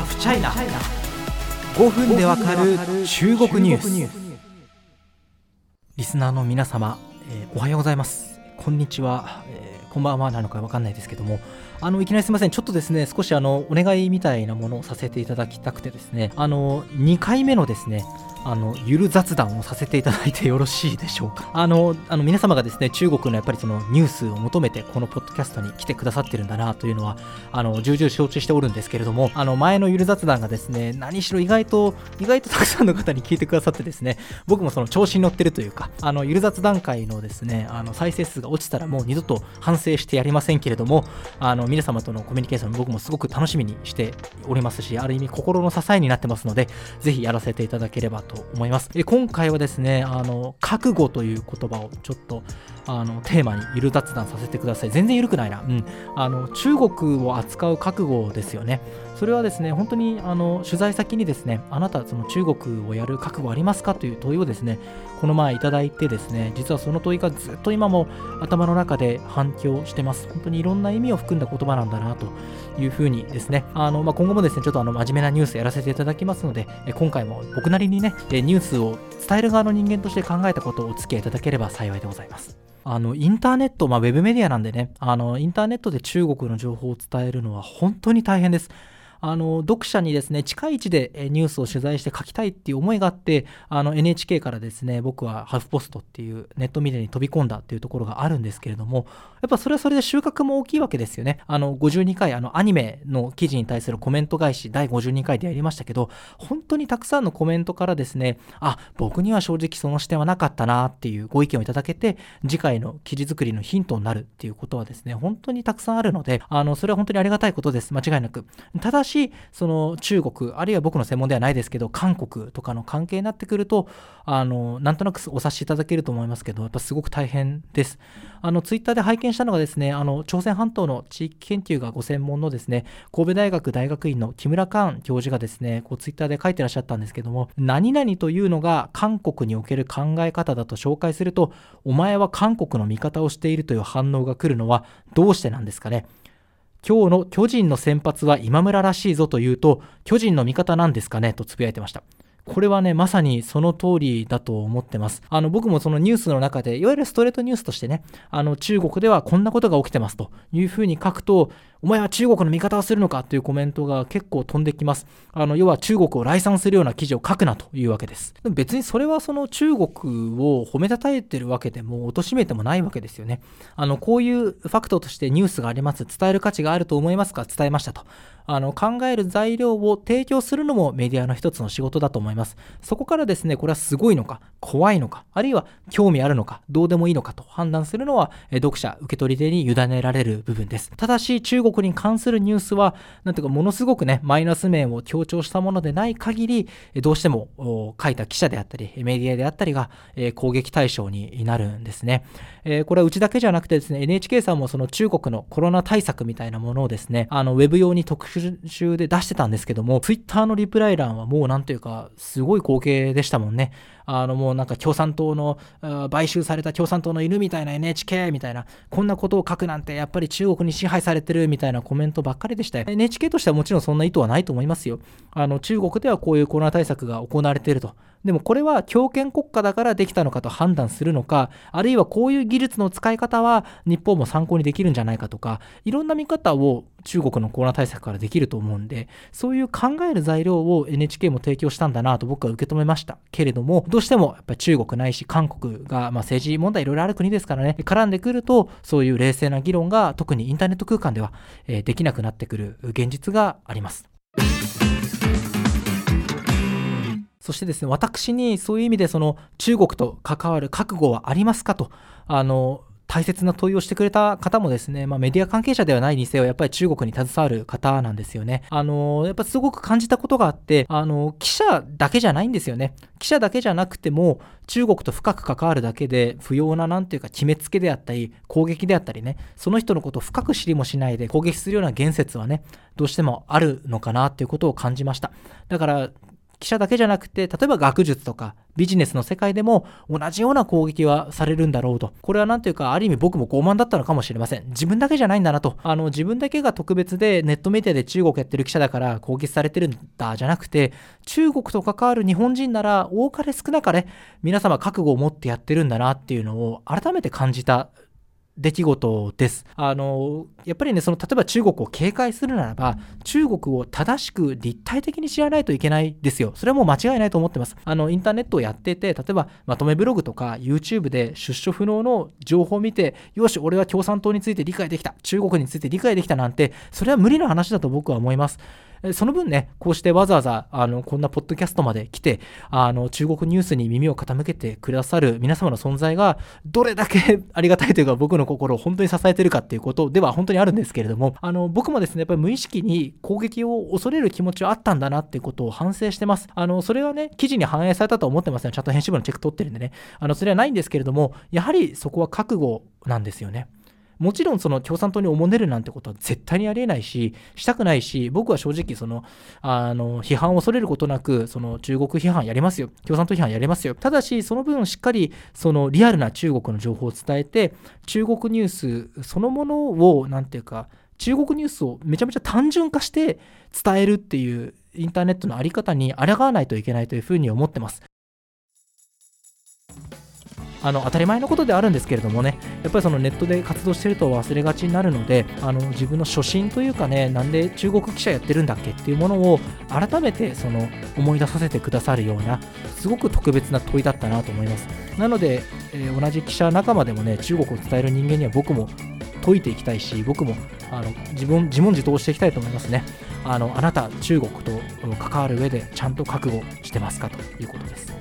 ハフチャイナ5分でわかる中国ニュース。リスナーの皆様、えーおはようございますこんにちは、えーこんばんはなのかわかんないですけども。あのいきなりすみません。ちょっとですね少しあのお願いみたいなものをさせていただきたくてですね。あの2回目のですねあのゆる雑談をさせていただいてよろしいでしょうか。あのあの皆様がですね中国のやっぱりそのニュースを求めてこのポッドキャストに来てくださってるんだなというのはあの重々承知しておるんですけれども。あの前のゆる雑談がですね何しろ意外と意外とたくさんの方に聞いてくださってですね僕もその調子に乗ってるというかあのゆる雑談会のですねあの再生数が落ちたらもう二度と反省してやりませんけれどもあの皆様とのコミュニケーション僕もすごく楽しみにしておりますしある意味心の支えになってますのでぜひやらせていただければと思います。え今回はですね、あの、覚悟という言葉をちょっと、あの、テーマにゆる雑談させてください。全然ゆるくないな。うん。あの、中国を扱う覚悟ですよね。それはですね、本当に、あの、取材先にですね、あなた、その中国をやる覚悟ありますかという問いをですね、この前いただいてですね、実はその問いがずっと今も頭の中で反響してます。本当にいろんな意味を含んだ言葉なんだなというふうにですね、あの、まあ、今後もですね、ちょっとあの、真面目なニュースやらせていただきますので、今回も僕なりにね、ニュースを伝える側の人間として考えたことをお付き合いいただければ幸いでございます。あの、インターネット、まあ、ウェブメディアなんでね、あの、インターネットで中国の情報を伝えるのは本当に大変です。あの読者にですね近い位置でニュースを取材して書きたいっていう思いがあってあの NHK からですね僕はハーフポストっていうネットメディアに飛び込んだっていうところがあるんですけれどもやっぱそれはそれで収穫も大きいわけですよね。あの52回あのアニメの記事に対するコメント返し第52回でやりましたけど本当にたくさんのコメントからですねあ僕には正直その視点はなかったなっていうご意見をいただけて次回の記事作りのヒントになるっていうことはですね本当にたくさんあるのであのそれは本当にありがたいことです。間違いなく。ただしその中国あるいは僕の専門ではないですけど韓国とかの関係になってくるとあのなんとなくお察しいただけると思いますけどやっぱすごく大変です。あのツイッターで拝見したのがですねあの朝鮮半島の地域研究がご専門のですね神戸大学大学院の木村寛教授がですねこうツイッターで書いてらっしゃったんですけども何々というのが韓国における考え方だと紹介するとお前は韓国の味方をしているという反応が来るのはどうしてなんですかね。今日の巨人の先発は今村らしいぞというと、巨人の味方なんですかねとつぶやいてました。これはね、まさにその通りだと思ってます。あの、僕もそのニュースの中で、いわゆるストレートニュースとしてね、あの、中国ではこんなことが起きてますというふうに書くと、お前は中国の味方をするのかというコメントが結構飛んできます。あの、要は中国を来賛するような記事を書くなというわけです。でも別にそれはその中国を褒めたたえてるわけでも、貶めてもないわけですよね。あの、こういうファクトとしてニュースがあります。伝える価値があると思いますか？伝えましたと。あの考える材料を提供するのもメディアの一つの仕事だと思います。そこからですね、これはすごいのか、怖いのか、あるいは興味あるのか、どうでもいいのか？と判断するのは、読者、受け取り手に委ねられる部分です。ただし、中国に関するニュースは、なんていうか、ものすごくね、マイナス面を強調したものでない限り、どうしても書いた記者であったり、メディアであったりが、え攻撃対象になるんですね。えこれはうちだけじゃなくてですね、NHK さんもその中国のコロナ対策みたいなものをですね、あの、ウェブ用に特集で出してたんですけども、ツイッターのリプライ欄はもうなんというか、すごい光景でしたもんね。あのもうなんか共産党の買収された共産党の犬みたいな NHK みたいなこんなことを書くなんてやっぱり中国に支配されてるみたいなコメントばっかりでしたよ。NHK としてはもちろんそんな意図はないと思いますよ。あの中国ではこういうコロナ対策が行われていると。でもこれは強権国家だからできたのかと判断するのか、あるいはこういう技術の使い方は日本も参考にできるんじゃないかとか、いろんな見方を中国のコロナ対策からできると思うんで、そういう考える材料を NHK も提供したんだなと僕は受け止めました。けれども、どうしてもやっぱり中国ないし韓国が、まあ、政治問題いろいろある国ですからね、絡んでくると、そういう冷静な議論が特にインターネット空間では、えー、できなくなってくる現実があります。そしてですね、私にそういう意味でその中国と関わる覚悟はありますかと、あの、大切な問いをしてくれた方もですね、まあ、メディア関係者ではないにせよ、やっぱり中国に携わる方なんですよね。あの、やっぱすごく感じたことがあって、あの、記者だけじゃないんですよね。記者だけじゃなくても、中国と深く関わるだけで、不要ななんていうか決めつけであったり、攻撃であったりね、その人のことを深く知りもしないで攻撃するような言説はね、どうしてもあるのかなっていうことを感じました。だから、記者だけじゃなくて例えば学術とかビジネスの世界でも同じような攻撃はされるんだろうと。これは何というかある意味僕も傲慢だったのかもしれません。自分だけじゃないんだなと。あの自分だけが特別でネットメディアで中国やってる記者だから攻撃されてるんだじゃなくて中国と関わる日本人なら多かれ少なかれ皆様覚悟を持ってやってるんだなっていうのを改めて感じた出来事です。あの、やっぱりね、その、例えば中国を警戒するならば、中国を正しく立体的に知らないといけないですよ。それはもう間違いないと思ってます。あの、インターネットをやってて、例えば、まとめブログとか YouTube で出所不能の情報を見て、よし、俺は共産党について理解できた、中国について理解できたなんて、それは無理な話だと僕は思います。その分ね、こうしてわざわざ、あの、こんなポッドキャストまで来て、あの、中国ニュースに耳を傾けてくださる皆様の存在が、どれだけ ありがたいというか、僕の心を本当に支えてるかっていうことでは本当にあるんですけれども、あの、僕もですね、やっぱり無意識に攻撃を恐れる気持ちはあったんだなっていうことを反省してます。あの、それはね、記事に反映されたと思ってますよ。ちゃんと編集部のチェック取ってるんでね。あの、それはないんですけれども、やはりそこは覚悟なんですよね。もちろんその共産党におもねるなんてことは絶対にありえないし、したくないし、僕は正直その、あの、批判を恐れることなく、その中国批判やりますよ。共産党批判やりますよ。ただし、その分しっかり、そのリアルな中国の情報を伝えて、中国ニュースそのものを、なんていうか、中国ニュースをめちゃめちゃ単純化して伝えるっていうインターネットのあり方に抗わないといけないというふうに思ってます。あの当たり前のことであるんですけれどもね。やっぱりそのネットで活動してると忘れがちになるのであの自分の初心というかねなんで中国記者やってるんだっけっていうものを改めてその思い出させてくださるようなすごく特別な問いだったなと思います。なので、えー、同じ記者仲間でもね中国を伝える人間には僕も解いていきたいし僕もあの自分自問自答していきたいと思いますね。あのあなた中国と関わる上でちゃんと覚悟してますか？ということです。